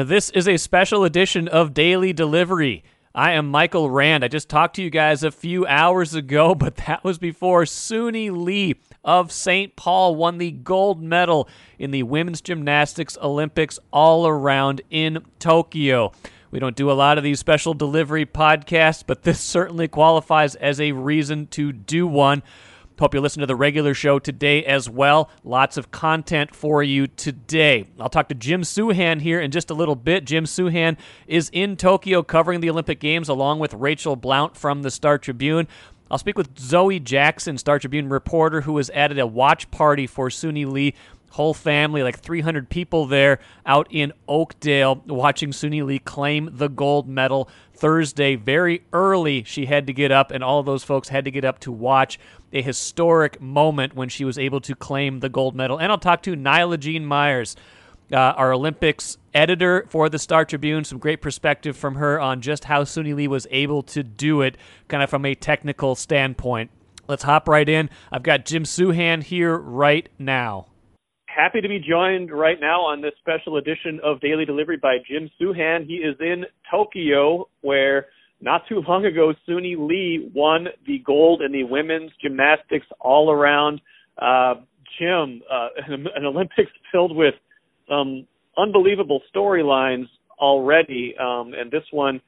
Uh, this is a special edition of Daily Delivery. I am Michael Rand. I just talked to you guys a few hours ago, but that was before Suni Lee of St. Paul won the gold medal in the women's gymnastics Olympics all around in Tokyo. We don't do a lot of these special delivery podcasts, but this certainly qualifies as a reason to do one. Hope you listen to the regular show today as well. Lots of content for you today. I'll talk to Jim Souhan here in just a little bit. Jim Souhan is in Tokyo covering the Olympic Games along with Rachel Blount from the Star Tribune. I'll speak with Zoe Jackson, Star Tribune reporter, who has added a watch party for Suni Lee whole family, like 300 people there out in Oakdale watching Suni Lee claim the gold medal Thursday. Very early, she had to get up, and all of those folks had to get up to watch a historic moment when she was able to claim the gold medal. And I'll talk to Naila-Jean Meyers. Uh, our Olympics editor for the Star Tribune. Some great perspective from her on just how Suni Lee was able to do it, kind of from a technical standpoint. Let's hop right in. I've got Jim Souhan here right now happy to be joined right now on this special edition of Daily Delivery by Jim Souhan. He is in Tokyo, where not too long ago, Suni Lee won the gold in the women's gymnastics all around. Uh, Jim, uh, an, an Olympics filled with some unbelievable storylines already, um, and this one,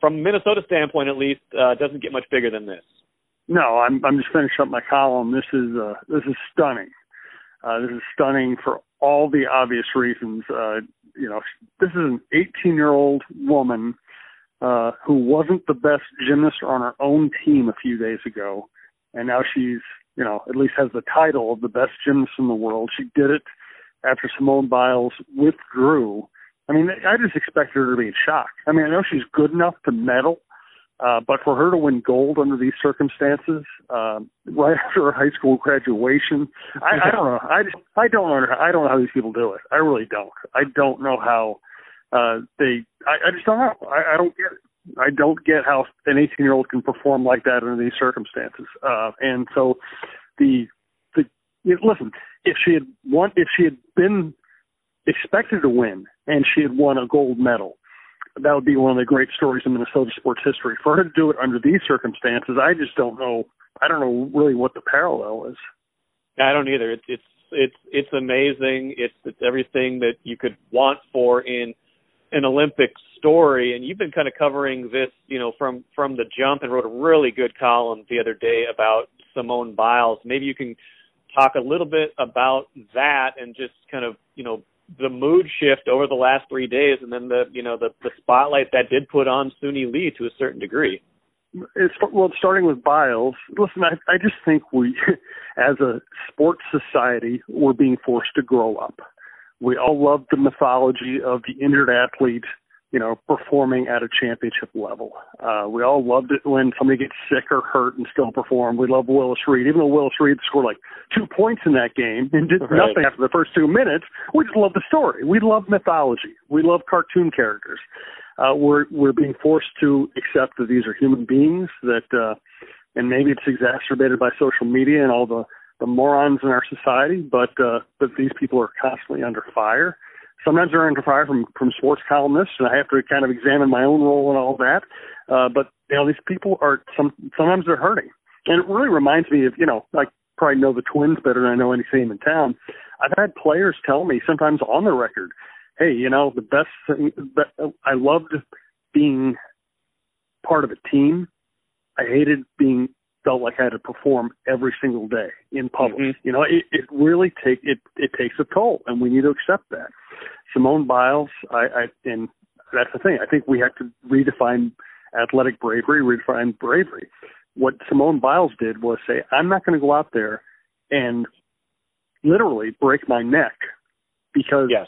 from Minnesota standpoint at least, uh, doesn't get much bigger than this. No, I'm I'm just finishing up my column. This is uh, this is stunning. Uh, this is stunning for all the obvious reasons. Uh, you know, this is an 18 year old woman uh, who wasn't the best gymnast on her own team a few days ago, and now she's, you know, at least has the title of the best gymnast in the world. She did it after Simone Biles withdrew. I mean, I just expected her to be in shock. I mean, I know she's good enough to medal, uh, but for her to win gold under these circumstances, uh, right after her high school graduation, I, I don't know. I just, I don't know. I don't know how these people do it. I really don't. I don't know how uh, they. I, I just don't know. I, I don't get. I don't get how an 18 year old can perform like that under these circumstances. Uh, and so the the you know, listen, if she had won, if she had been expected to win and she had won a gold medal that would be one of the great stories in Minnesota sports history. For her to do it under these circumstances, I just don't know. I don't know really what the parallel is. I don't either. It's it's it's it's amazing. It's it's everything that you could want for in an Olympic story. And you've been kind of covering this, you know, from from the jump, and wrote a really good column the other day about Simone Biles. Maybe you can talk a little bit about that and just kind of you know the mood shift over the last three days, and then the you know the the spotlight that did put on Suni Lee to a certain degree. It's well, starting with Biles. Listen, I I just think we, as a sports society, we're being forced to grow up. We all love the mythology of the injured athlete you know, performing at a championship level. Uh, we all loved it when somebody gets sick or hurt and still perform. We love Willis Reed, even though Willis Reed scored like two points in that game and did right. nothing after the first two minutes. We just love the story. We love mythology. We love cartoon characters. Uh, we're we're being forced to accept that these are human beings. That uh, and maybe it's exacerbated by social media and all the the morons in our society, but uh, but these people are constantly under fire sometimes they're under fire from from sports columnists, and I have to kind of examine my own role and all that. Uh, but you know, these people are some sometimes they're hurting, and it really reminds me of you know, I probably know the Twins better than I know any team in town. I've had players tell me sometimes on the record, "Hey, you know, the best thing that I loved being part of a team. I hated being felt like I had to perform every single day in public. Mm-hmm. You know, it, it really take it it takes a toll, and we need to accept that. Simone Biles, I, I and that's the thing. I think we have to redefine athletic bravery, redefine bravery. What Simone Biles did was say, I'm not going to go out there and literally break my neck because yes.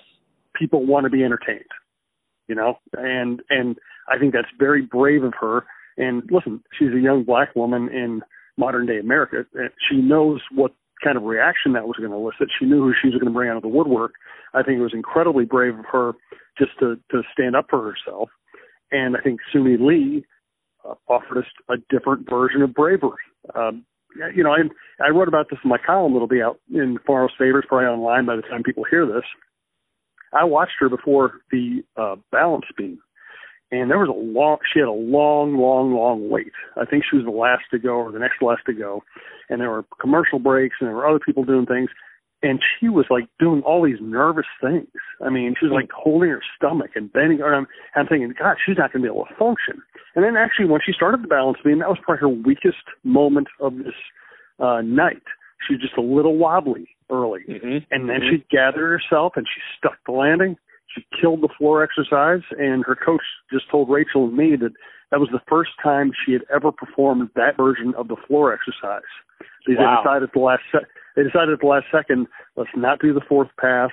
people want to be entertained. You know, and and I think that's very brave of her. And listen, she's a young black woman in modern day America. She knows what kind of reaction that was going to elicit. She knew who she was going to bring out of the woodwork. I think it was incredibly brave of her just to to stand up for herself. And I think Suni Lee uh, offered us a different version of bravery. Um, you know, I I wrote about this in my column. It'll be out in Tomorrow's Favors, probably online by the time people hear this. I watched her before the uh, balance beam, and there was a long. She had a long, long, long wait. I think she was the last to go or the next last to go, and there were commercial breaks and there were other people doing things, and she was like doing all these nervous things. I mean, she was like holding her stomach and bending. And I'm, I'm thinking, God, she's not going to be able to function. And then actually, when she started the balance beam, that was probably her weakest moment of this uh, night. She was just a little wobbly early, mm-hmm. and then mm-hmm. she gathered herself and she stuck the landing. She killed the floor exercise, and her coach just told Rachel and me that that was the first time she had ever performed that version of the floor exercise. They wow. decided at the last se- they decided at the last second, let's not do the fourth pass.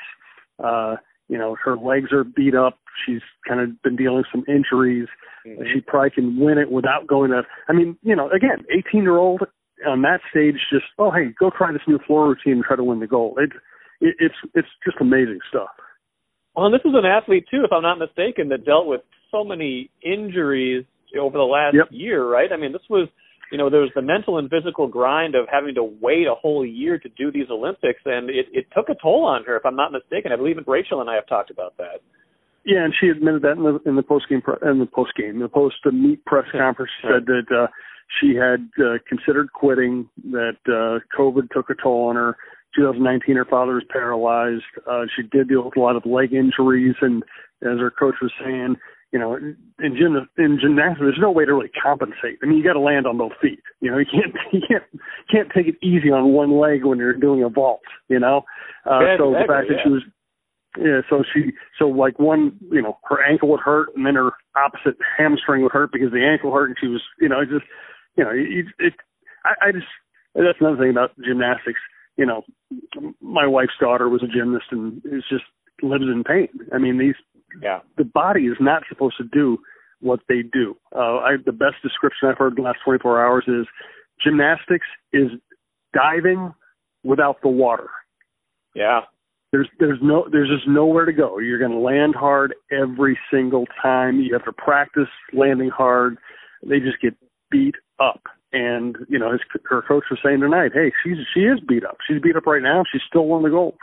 Uh, you know, her legs are beat up. She's kind of been dealing some injuries. Mm-hmm. She probably can win it without going to. I mean, you know, again, 18 year old on that stage, just oh hey, go try this new floor routine and try to win the gold. It, it it's it's just amazing stuff. Well, and this is an athlete too, if I'm not mistaken, that dealt with so many injuries over the last yep. year, right? I mean, this was, you know, there was the mental and physical grind of having to wait a whole year to do these Olympics, and it, it took a toll on her, if I'm not mistaken. I believe Rachel and I have talked about that. Yeah, and she admitted that in the in the post game in the post game the post meet press conference. She said that uh, she had uh, considered quitting, that uh, COVID took a toll on her. 2019, her father was paralyzed. Uh, she did deal with a lot of leg injuries, and as her coach was saying, you know, in gym in gymnastics, there's no way to really compensate. I mean, you got to land on both feet. You know, you can't you can't can't take it easy on one leg when you're doing a vault. You know, uh, so the fact yeah. that she was yeah, so she so like one, you know, her ankle would hurt, and then her opposite hamstring would hurt because the ankle hurt, and she was, you know, just, you know, it, it I, I just that's another thing about gymnastics. You know, my wife's daughter was a gymnast, and it's just lives in pain. I mean, these yeah, the body is not supposed to do what they do. Uh, I, the best description I've heard in the last 24 hours is gymnastics is diving without the water. Yeah. There's there's no there's just nowhere to go. You're going to land hard every single time. You have to practice landing hard. They just get beat up. And you know, his her coach was saying tonight, hey, she's she is beat up. She's beat up right now. She's still won the gold.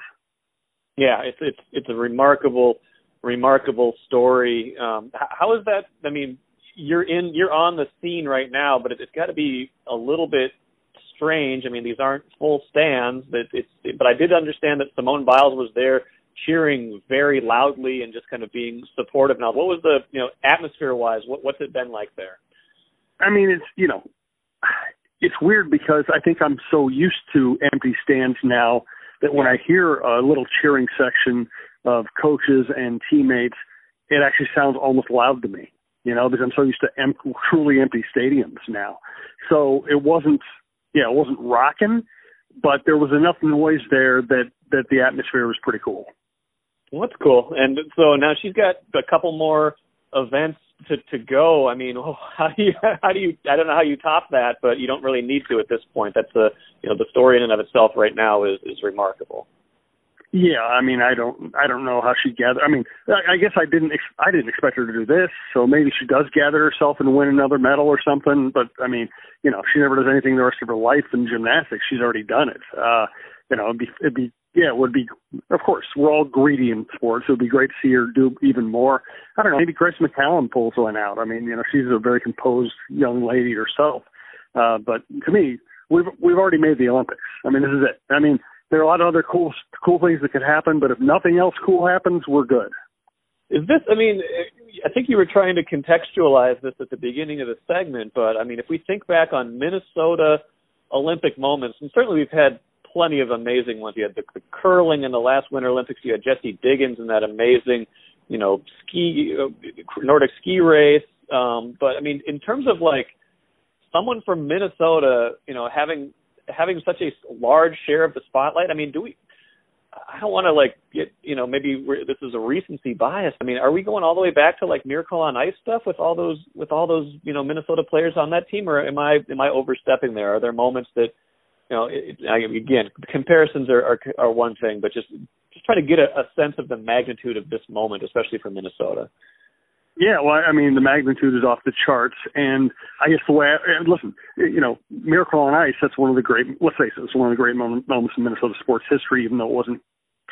Yeah, it's it's it's a remarkable remarkable story. Um, how is that? I mean, you're in, you're on the scene right now, but it, it's got to be a little bit strange. I mean, these aren't full stands. That it's, but I did understand that Simone Biles was there cheering very loudly and just kind of being supportive. Now, what was the you know atmosphere wise? What what's it been like there? I mean, it's you know, it's weird because I think I'm so used to empty stands now that when I hear a little cheering section of coaches and teammates, it actually sounds almost loud to me, you know, because I'm so used to em- truly empty stadiums now. So it wasn't, yeah, it wasn't rocking, but there was enough noise there that that the atmosphere was pretty cool. Well, that's cool. And so now she's got a couple more events to to go. I mean, how do you how do you I don't know how you top that, but you don't really need to at this point. That's the you know the story in and of itself right now is is remarkable. Yeah, I mean, I don't, I don't know how she gathered. I mean, I, I guess I didn't, ex- I didn't expect her to do this. So maybe she does gather herself and win another medal or something. But I mean, you know, she never does anything the rest of her life in gymnastics. She's already done it. Uh, you know, it'd be, it'd be, yeah, it would be. Of course, we're all greedy in sports. It would be great to see her do even more. I don't know. Maybe Grace McCallum pulls one out. I mean, you know, she's a very composed young lady herself. Uh, but to me, we've we've already made the Olympics. I mean, this is it. I mean there are a lot of other cool cool things that could happen, but if nothing else cool happens, we're good. Is this? I mean, I think you were trying to contextualize this at the beginning of the segment, but I mean, if we think back on Minnesota Olympic moments, and certainly we've had plenty of amazing ones. You had the, the curling in the last Winter Olympics. You had Jessie Diggins in that amazing, you know, ski uh, Nordic ski race. Um, but I mean, in terms of like someone from Minnesota, you know, having having such a large share of the spotlight? I mean, do we? I don't want to like get you know maybe we're, this is a recency bias. I mean, are we going all the way back to like Miracle on Ice stuff with all those with all those you know Minnesota players on that team, or am I am I overstepping there? Are there moments that you know it, I, again comparisons are, are are one thing, but just just try to get a, a sense of the magnitude of this moment, especially for Minnesota. Yeah, well, I mean, the magnitude is off the charts, and I guess the way I, listen, you know, Miracle on Ice. That's one of the great. Let's face it, it's one of the great moments in Minnesota sports history, even though it wasn't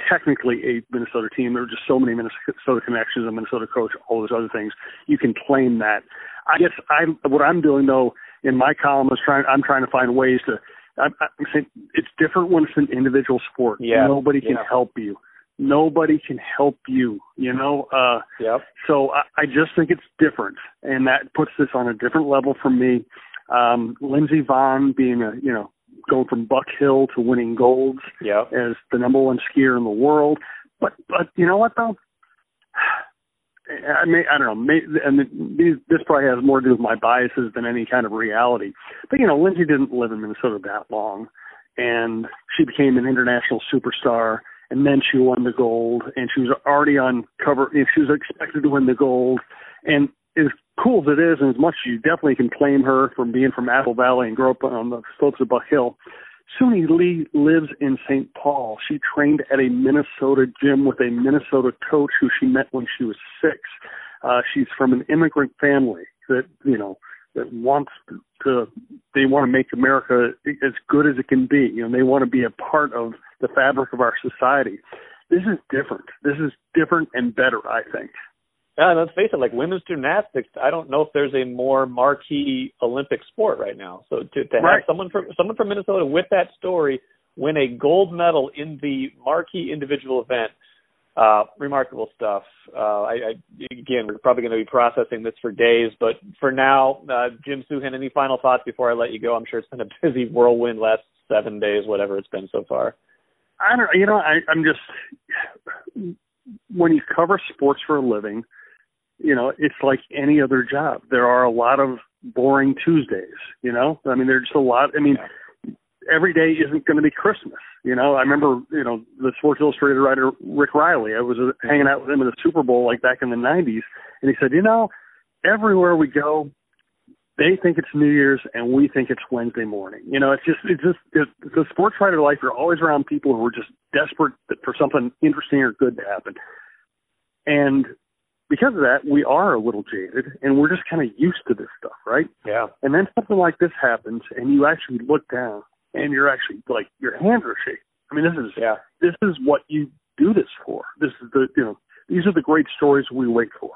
technically a Minnesota team. There are just so many Minnesota connections, a Minnesota coach, all those other things. You can claim that. I guess I what I'm doing though in my column is trying. I'm trying to find ways to. I'm, I'm saying it's different when it's an individual sport. Yeah. Nobody can yeah. help you. Nobody can help you. You know. Uh, yep. So I, I just think it's different, and that puts this on a different level for me. Um, Lindsey Vonn being a you know going from Buck Hill to winning golds yep. as the number one skier in the world. But but you know what though? I may I don't know. May, and these, this probably has more to do with my biases than any kind of reality. But you know, Lindsey didn't live in Minnesota that long, and she became an international superstar. And then she won the gold, and she was already on cover. She was expected to win the gold, and as cool as it is, and as much as you definitely can claim her from being from Apple Valley and grow up on the slopes of Buck Hill, Suni Lee lives in St. Paul. She trained at a Minnesota gym with a Minnesota coach who she met when she was six. Uh, she's from an immigrant family that, you know, that wants to, they want to make America as good as it can be. You know, they want to be a part of the fabric of our society. This is different. This is different and better, I think. Yeah, let's face it, like women's gymnastics, I don't know if there's a more marquee Olympic sport right now. So to, to have right. someone from someone from Minnesota with that story win a gold medal in the marquee individual event, uh, remarkable stuff. Uh, I, I again, we're probably going to be processing this for days, but for now, uh, Jim Souhan, any final thoughts before I let you go? I'm sure it's been a busy whirlwind last seven days, whatever it's been so far. I don't, you know, I, I'm just when you cover sports for a living you know, it's like any other job. There are a lot of boring Tuesdays, you know? I mean, there's just a lot. I mean, yeah. every day isn't going to be Christmas, you know? I remember, you know, the Sports Illustrated writer Rick Reilly, I was uh, hanging out with him at the Super Bowl like back in the 90s, and he said, you know, everywhere we go, they think it's New Year's and we think it's Wednesday morning. You know, it's just, it's just, it's, the sports writer life, you're always around people who are just desperate for something interesting or good to happen. And because of that, we are a little jaded and we're just kind of used to this stuff, right? Yeah. And then something like this happens and you actually look down and you're actually like your hands are shaking. I mean, this is yeah. this is what you do this for. This is the you know these are the great stories we wait for.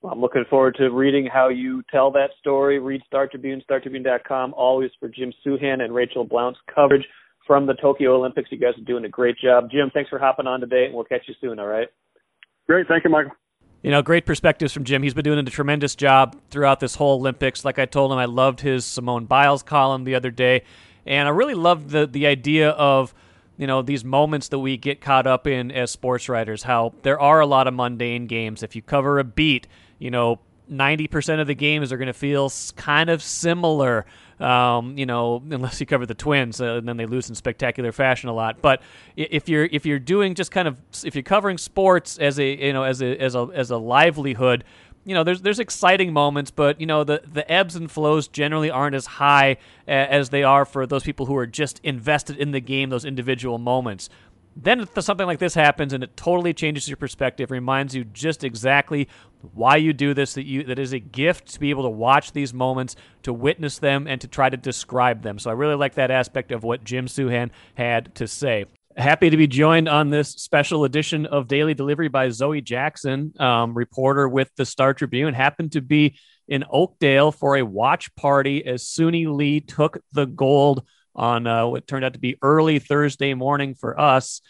Well, I'm looking forward to reading how you tell that story. Read Star Tribune, StarTribune.com, always for Jim Souhan and Rachel Blount's coverage from the Tokyo Olympics. You guys are doing a great job. Jim, thanks for hopping on today, and we'll catch you soon, all right? Great. Thank you, Michael. You know, great perspectives from Jim. He's been doing a tremendous job throughout this whole Olympics. Like I told him, I loved his Simone Biles column the other day, and I really loved the the idea of you know these moments that we get caught up in as sports writers. How there are a lot of mundane games. If you cover a beat, you know, ninety percent of the games are going to feel kind of similar. Um, you know, unless you cover the Twins, uh, and then they lose in spectacular fashion a lot. But if you're if you're doing just kind of if you're covering sports as a you know as a as a as a livelihood, you know, there's there's exciting moments, but you know the the ebbs and flows generally aren't as high as they are for those people who are just invested in the game, those individual moments. Then something like this happens and it totally changes your perspective, reminds you just exactly why you do this, that you that is a gift to be able to watch these moments, to witness them, and to try to describe them. So I really like that aspect of what Jim Souhan had to say. Happy to be joined on this special edition of Daily Delivery by Zoe Jackson, um, reporter with the Star Tribune. Happened to be in Oakdale for a watch party as Suni Lee took the gold on uh, what turned out to be early Thursday morning for us.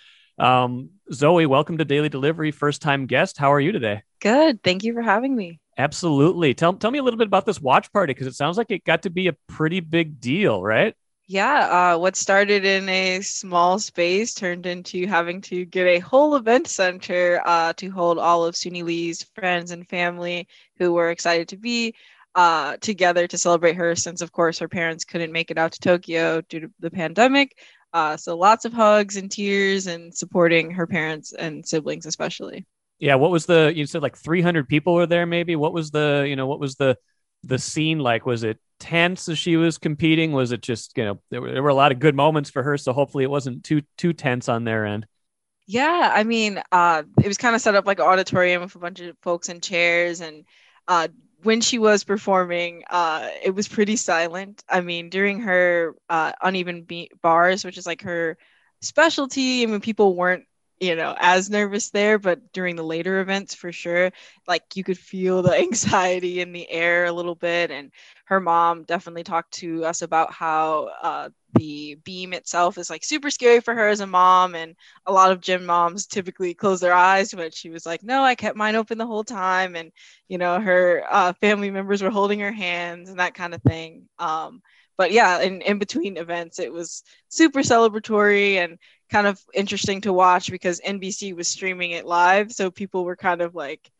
Um, Zoe, welcome to Daily Delivery, first time guest. How are you today? Good. Thank you for having me. Absolutely. Tell, tell me a little bit about this watch party because it sounds like it got to be a pretty big deal, right? Yeah. Uh, what started in a small space turned into having to get a whole event center uh, to hold all of Suni Lee's friends and family who were excited to be uh, together to celebrate her since, of course, her parents couldn't make it out to Tokyo due to the pandemic. Uh, so lots of hugs and tears and supporting her parents and siblings, especially. Yeah. What was the, you said like 300 people were there, maybe? What was the, you know, what was the, the scene like? Was it tense as she was competing? Was it just, you know, there were, there were a lot of good moments for her. So hopefully it wasn't too, too tense on their end. Yeah. I mean, uh, it was kind of set up like an auditorium with a bunch of folks in chairs and, uh, when she was performing, uh, it was pretty silent. I mean, during her uh, uneven be- bars, which is like her specialty, I mean, people weren't you know, as nervous there, but during the later events for sure, like you could feel the anxiety in the air a little bit. And her mom definitely talked to us about how uh, the beam itself is like super scary for her as a mom. And a lot of gym moms typically close their eyes, but she was like, no, I kept mine open the whole time. And, you know, her uh, family members were holding her hands and that kind of thing. Um, but yeah, in, in between events, it was super celebratory and kind of interesting to watch because NBC was streaming it live. So people were kind of like,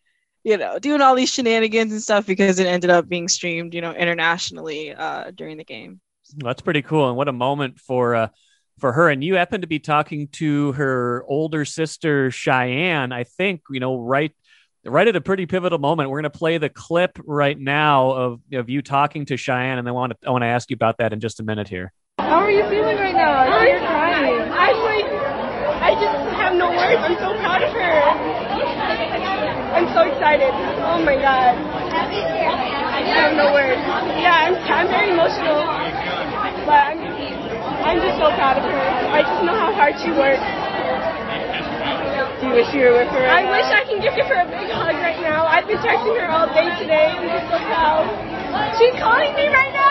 you know, doing all these shenanigans and stuff because it ended up being streamed, you know, internationally uh, during the game. That's pretty cool. And what a moment for, uh, for her. And you happen to be talking to her older sister, Cheyenne, I think, you know, right right at a pretty pivotal moment. We're going to play the clip right now of, of you talking to Cheyenne, and I want to I want to ask you about that in just a minute here. How are you feeling right now? I you're crying. I'm like, I just have no words. I'm so proud of her. I'm so excited. Oh my god. I have no words. Yeah, I'm, I'm very emotional, but I'm, I'm just so proud of her. I just know how hard she works. Do you wish you were with her right I now? wish I can give her a big hug right now. I've been texting her all day today. I'm just so proud. She's calling me right now.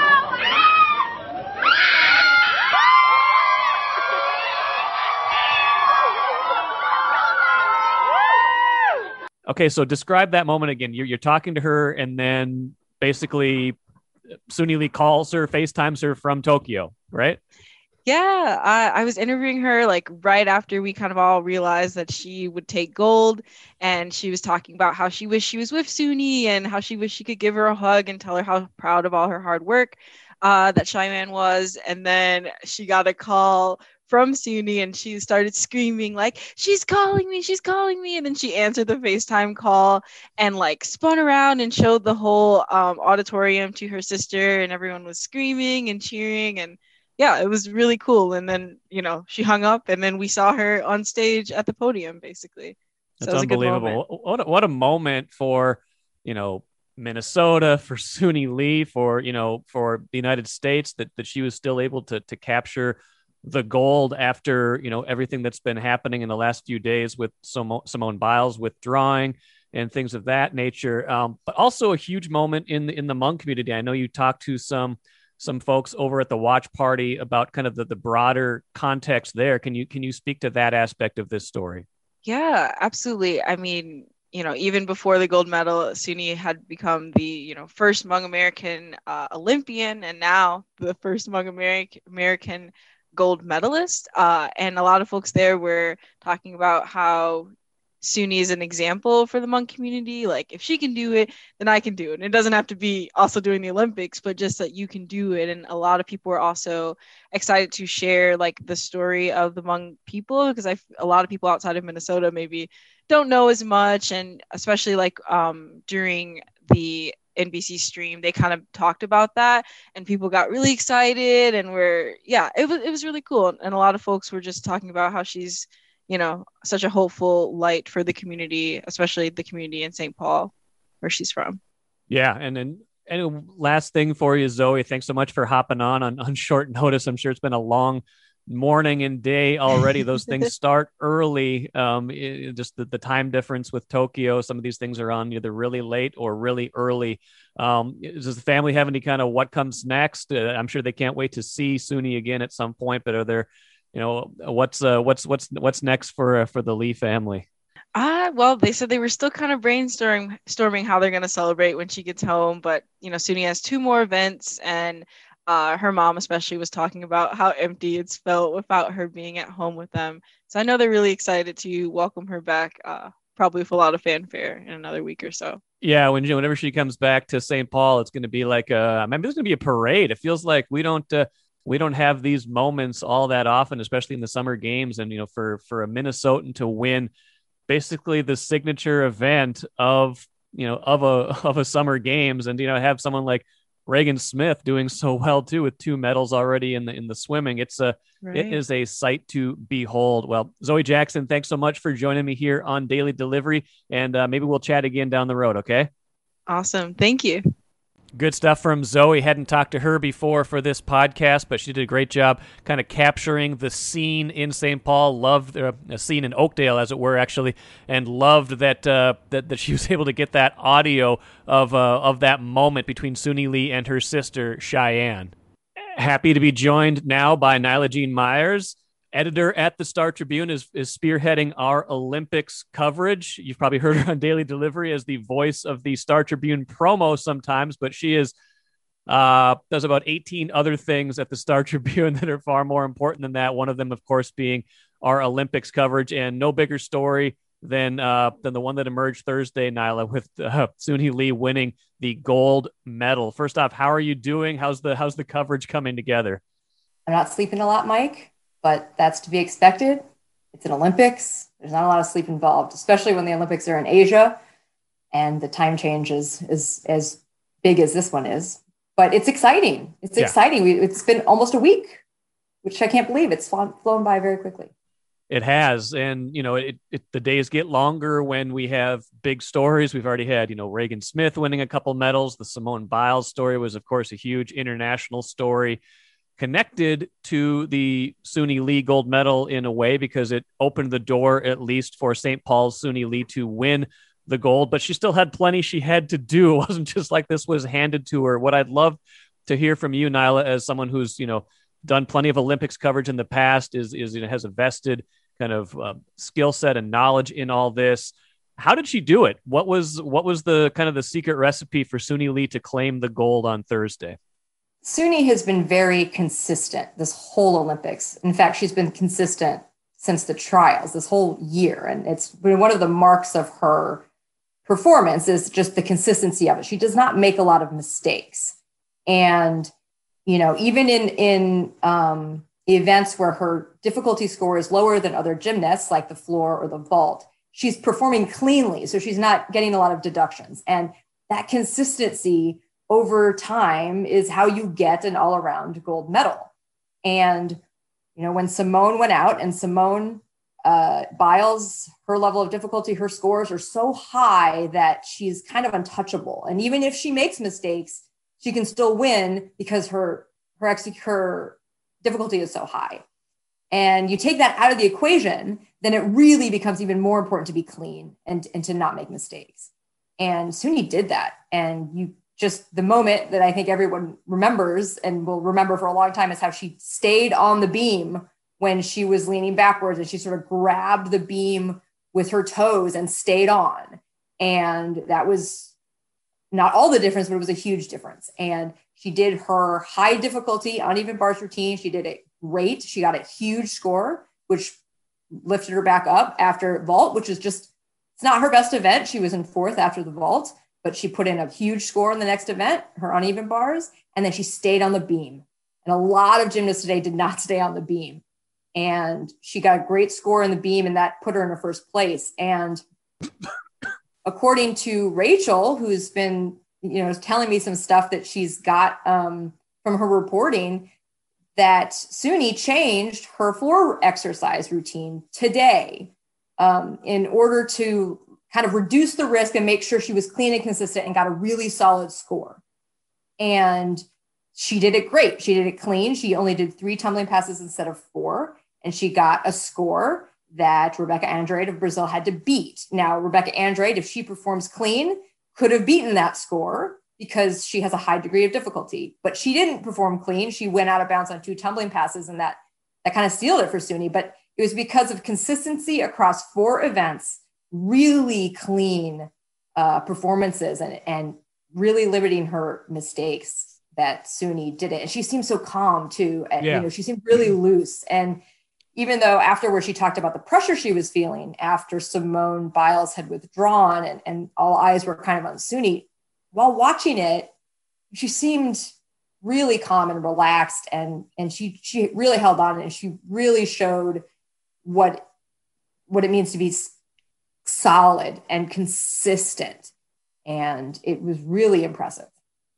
Okay, so describe that moment again. You're, you're talking to her, and then basically Suni Lee calls her, FaceTimes her from Tokyo, right? Yeah, I, I was interviewing her like right after we kind of all realized that she would take gold, and she was talking about how she wished she was with Suni and how she wished she could give her a hug and tell her how proud of all her hard work uh, that Cheyenne was. And then she got a call from Suni and she started screaming like she's calling me she's calling me and then she answered the FaceTime call and like spun around and showed the whole um, auditorium to her sister and everyone was screaming and cheering and yeah it was really cool. And then you know she hung up and then we saw her on stage at the podium basically. So That's unbelievable. What a, what a moment for, you know, Minnesota, for Suni Lee, for, you know, for the United States that, that she was still able to, to capture the gold after, you know, everything that's been happening in the last few days with Simone Biles withdrawing and things of that nature. Um, but also a huge moment in the, in the Hmong community. I know you talked to some, some folks over at the watch party about kind of the, the broader context there. Can you, can you speak to that aspect of this story? Yeah, absolutely. I mean, you know, even before the gold medal, Suni had become the, you know, first Hmong American uh, Olympian and now the first Hmong American American gold medalist. Uh, and a lot of folks there were talking about how Suni is an example for the Hmong community. Like, if she can do it, then I can do it. And it doesn't have to be also doing the Olympics, but just that you can do it. And a lot of people were also excited to share like the story of the Hmong people because I a lot of people outside of Minnesota maybe don't know as much, and especially like um, during the NBC stream, they kind of talked about that, and people got really excited, and were yeah, it was it was really cool, and a lot of folks were just talking about how she's you know, such a hopeful light for the community, especially the community in St. Paul, where she's from. Yeah, and then and last thing for you, Zoe. Thanks so much for hopping on on, on short notice. I'm sure it's been a long morning and day already. Those things start early. Um, it, just the, the time difference with Tokyo. Some of these things are on either really late or really early. Um, does the family have any kind of what comes next? Uh, I'm sure they can't wait to see Suni again at some point. But are there you know what's uh, what's what's what's next for uh, for the Lee family? Ah, uh, well, they said they were still kind of brainstorming storming how they're going to celebrate when she gets home. But you know, Suni has two more events, and uh, her mom especially was talking about how empty it's felt without her being at home with them. So I know they're really excited to welcome her back, uh, probably with a lot of fanfare in another week or so. Yeah, when whenever she comes back to St. Paul, it's going to be like a maybe there's going to be a parade. It feels like we don't. Uh, we don't have these moments all that often, especially in the summer games. And you know, for for a Minnesotan to win basically the signature event of you know of a of a summer games, and you know have someone like Regan Smith doing so well too with two medals already in the in the swimming. It's a right. it is a sight to behold. Well, Zoe Jackson, thanks so much for joining me here on Daily Delivery, and uh, maybe we'll chat again down the road. Okay. Awesome. Thank you. Good stuff from Zoe. Hadn't talked to her before for this podcast, but she did a great job kind of capturing the scene in St. Paul. Loved uh, a scene in Oakdale, as it were, actually, and loved that uh, that that she was able to get that audio of uh, of that moment between Suni Lee and her sister Cheyenne. Happy to be joined now by Naila-Jean Meyers editor at the Star Tribune, is, is spearheading our Olympics coverage. You've probably heard her on Daily Delivery as the voice of the Star Tribune promo sometimes, but she is uh, does about 18 other things at the Star Tribune that are far more important than that. One of them, of course, being our Olympics coverage, and no bigger story than uh, than the one that emerged Thursday, Naila, with uh, Suni Lee winning the gold medal. First off, how are you doing? How's the how's the coverage coming together? I'm not sleeping a lot, Mike but that's to be expected. It's an Olympics. There's not a lot of sleep involved, especially when the Olympics are in Asia and the time change is, is as big as this one is. But it's exciting. It's yeah. exciting. We, it's been almost a week, which I can't believe. It's flown, flown by very quickly. It has, and you know, it, it, the days get longer when we have big stories. We've already had, you know, Regan Smith winning a couple medals. The Simone Biles story was, of course, a huge international story connected to the Suni Lee gold medal in a way because it opened the door at least for St. Paul's Suni Lee to win the gold, but she still had plenty she had to do. It wasn't just like this was handed to her. What I'd love to hear from you, Naila, as someone who's, you know, done plenty of Olympics coverage in the past, is, is you know, has a vested kind of uh, skill set and knowledge in all this. How did she do it? What was what was the kind of the secret recipe for Suni Lee to claim the gold on Thursday? Suni has been very consistent this whole Olympics. In fact, she's been consistent since the trials this whole year. And it's been one of the marks of her performance is just the consistency of it. She does not make a lot of mistakes. And, you know, even in, in um, events where her difficulty score is lower than other gymnasts, like the floor or the vault, she's performing cleanly. So she's not getting a lot of deductions. And that consistency over time is how you get an all around gold medal. And, you know, when Simone went out and Simone uh, Biles, her level of difficulty, her scores are so high that she's kind of untouchable. And even if she makes mistakes, she can still win because her her ex- her difficulty is so high. And you take that out of the equation, then it really becomes even more important to be clean and, and to not make mistakes. And Suni did that. And you just the moment that I think everyone remembers and will remember for a long time is how she stayed on the beam when she was leaning backwards and she sort of grabbed the beam with her toes and stayed on. And that was not all the difference, but it was a huge difference. And she did her high difficulty uneven bars routine. She did it great. She got a huge score, which lifted her back up after vault, which is just, it's not her best event. She was in fourth after the vault, but she put in a huge score in the next event, her uneven bars, and then she stayed on the beam. And a lot of gymnasts today did not stay on the beam. And she got a great score in the beam, and that put her in her first place. And according to Rachel, who's been, you know, telling me some stuff that she's got um, from her reporting, that Suni changed her floor exercise routine today um, in order to kind of reduce the risk and make sure she was clean and consistent and got a really solid score. And she did it great. She did it clean. She only did three tumbling passes instead of four. And she got a score that Rebeca Andrade of Brazil had to beat. Now, Rebeca Andrade, if she performs clean, could have beaten that score because she has a high degree of difficulty. But she didn't perform clean. She went out of bounds on two tumbling passes, and that that kind of sealed it for Suni. But it was because of consistency across four events really clean uh, performances and, and really limiting her mistakes that Suni did it. And she seemed so calm too. And, yeah. you know, she seemed really loose. And even though afterwards she talked about the pressure she was feeling after Simone Biles had withdrawn and, and all eyes were kind of on Suni, while watching it, she seemed really calm and relaxed and and she she really held on and she really showed what what it means to be solid and consistent. And it was really impressive.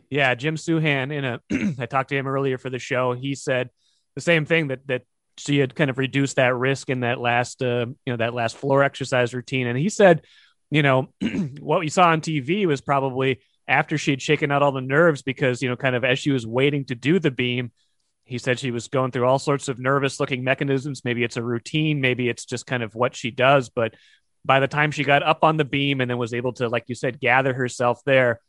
Yeah, Jim Souhan in a I talked to him earlier for the show. He said the same thing that that she had kind of reduced that risk in that last uh, you know that last floor exercise routine and he said you know what we saw on TV was probably after she had shaken out all the nerves because, you know, kind of as she was waiting to do the beam, he said she was going through all sorts of nervous looking mechanisms. Maybe it's a routine, maybe it's just kind of what she does. But by the time she got up on the beam and then was able to, like you said, gather herself there,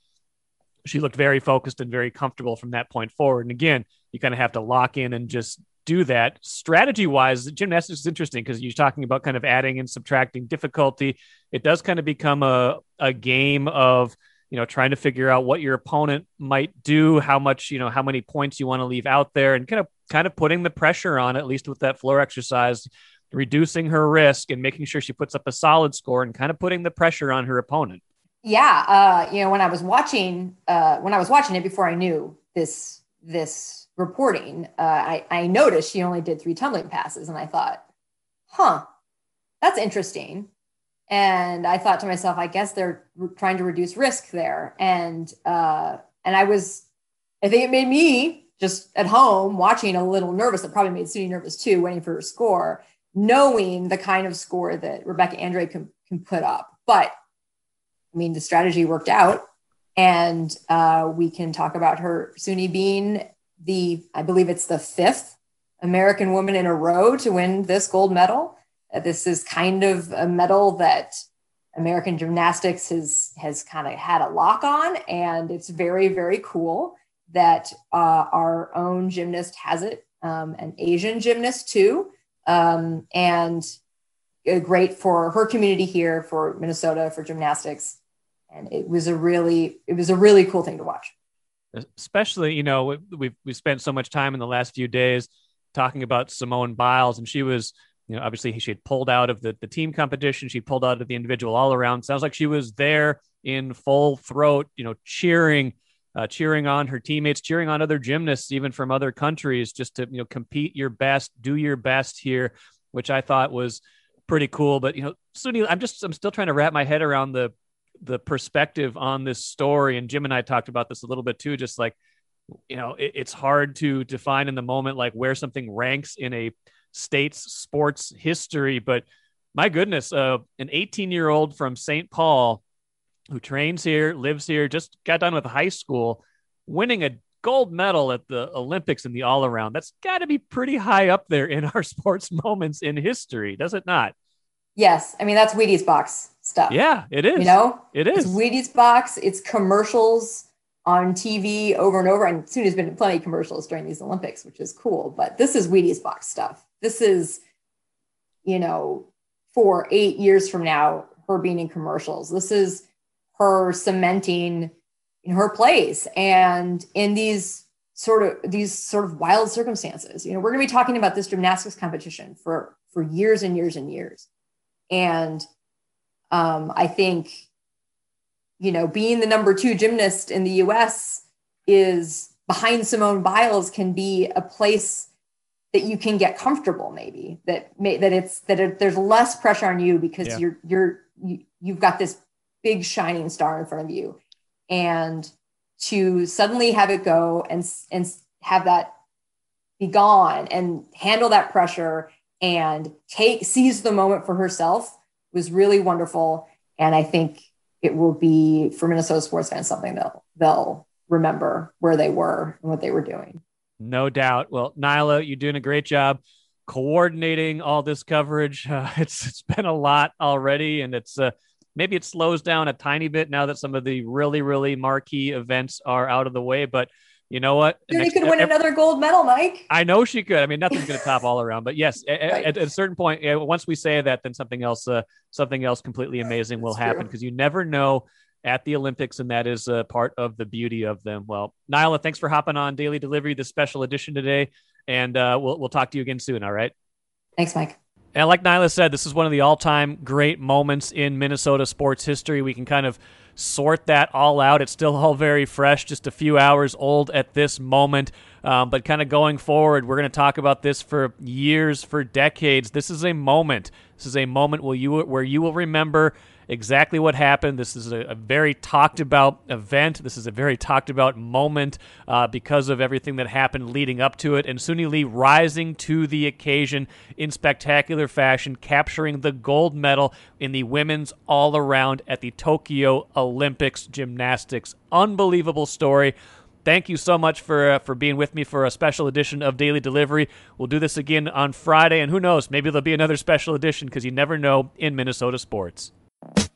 she looked very focused and very comfortable from that point forward. And again, you kind of have to lock in and just do that. Strategy wise, gymnastics is interesting because you're talking about kind of adding and subtracting difficulty. It does kind of become a, a game of, you know, trying to figure out what your opponent might do, how much, you know, how many points you want to leave out there and kind of kind of putting the pressure on, at least with that floor exercise, reducing her risk and making sure she puts up a solid score and kind of putting the pressure on her opponent. Yeah. Uh, you know, when I was watching, uh, when I was watching it before I knew this, this reporting, uh, I, I noticed she only did three tumbling passes and I thought, huh, that's interesting. And I thought to myself, I guess they're trying to reduce risk there. And uh, and I was, I think it made me just at home watching a little nervous. It probably made Suni nervous too, waiting for her score, knowing the kind of score that Rebeca Andrade can, can put up. But I mean, the strategy worked out, and uh, we can talk about her Suni being the, I believe it's the fifth American woman in a row to win this gold medal. Uh, this is kind of a medal that American gymnastics has has kind of had a lock on, and it's very very cool that uh, our own gymnast has it, um, an Asian gymnast too, um, and uh, great for her community here, for Minnesota, for gymnastics, and it was a really it was a really cool thing to watch. Especially, you know, we've we spent so much time in the last few days talking about Simone Biles, and she was you know, obviously she had pulled out of the, the team competition. She pulled out of the individual all around. Sounds like she was there in full throat, you know, cheering, uh, cheering on her teammates, cheering on other gymnasts, even from other countries, just to, you know, compete your best, do your best here, which I thought was pretty cool. But, you know, Suni, I'm just, I'm still trying to wrap my head around the, the perspective on this story. And Jim and I talked about this a little bit too, just like, you know, it, it's hard to define in the moment, like where something ranks in a, state's sports history. But my goodness, uh, an 18 year old from St. Paul who trains here, lives here, just got done with high school, winning a gold medal at the Olympics in the all around. That's got to be pretty high up there in our sports moments in history, does it not? Yes. I mean, that's Wheaties box stuff. Yeah, it is. You know, it is. It's Wheaties box, it's commercials on TV over and over. And soon has been plenty of commercials during these Olympics, which is cool. But this is Wheaties box stuff. This is, you know, for eight years from now, her being in commercials. This is her cementing in her place and in these sort of these sort of wild circumstances. You know, we're going to be talking about this gymnastics competition for for years and years and years. And um, I think, you know, being the number two gymnast in the U.S. is behind Simone Biles can be a place that you can get comfortable maybe that may, that it's that it, there's less pressure on you because yeah. you're you're you, you've got this big shining star in front of you and to suddenly have it go and and have that be gone and handle that pressure and take seize the moment for herself was really wonderful and i think it will be for minnesota sports fans something they'll they'll remember where they were and what they were doing no doubt. Well, Naila, you're doing a great job coordinating all this coverage. Uh, it's it's been a lot already, and it's uh, maybe it slows down a tiny bit now that some of the really really marquee events are out of the way. But you know what? She could win another gold medal, Mike. I know she could. I mean, nothing's going to top all around, but yes, right. at, at, a certain point, once we say that, then something else, uh, something else completely amazing will happen because you never know at the Olympics, and that is a part of the beauty of them. Well, Naila, thanks for hopping on Daily Delivery, the special edition today, and uh, we'll we'll talk to you again soon. All right. Thanks, Mike. And like Naila said, this is one of the all-time great moments in Minnesota sports history. We can kind of sort that all out. It's still all very fresh, just a few hours old at this moment. Um, but kind of going forward, we're going to talk about this for years, for decades. This is a moment. This is a moment you where you will remember exactly what happened. This is a, a very talked about event. This is a very talked about moment uh, because of everything that happened leading up to it. And Suni Lee rising to the occasion in spectacular fashion, capturing the gold medal in the women's all around at the Tokyo Olympics gymnastics. Unbelievable story. Thank you so much for uh, for being with me for a special edition of Daily Delivery. We'll do this again on Friday, and who knows, maybe there'll be another special edition because you never know in Minnesota sports you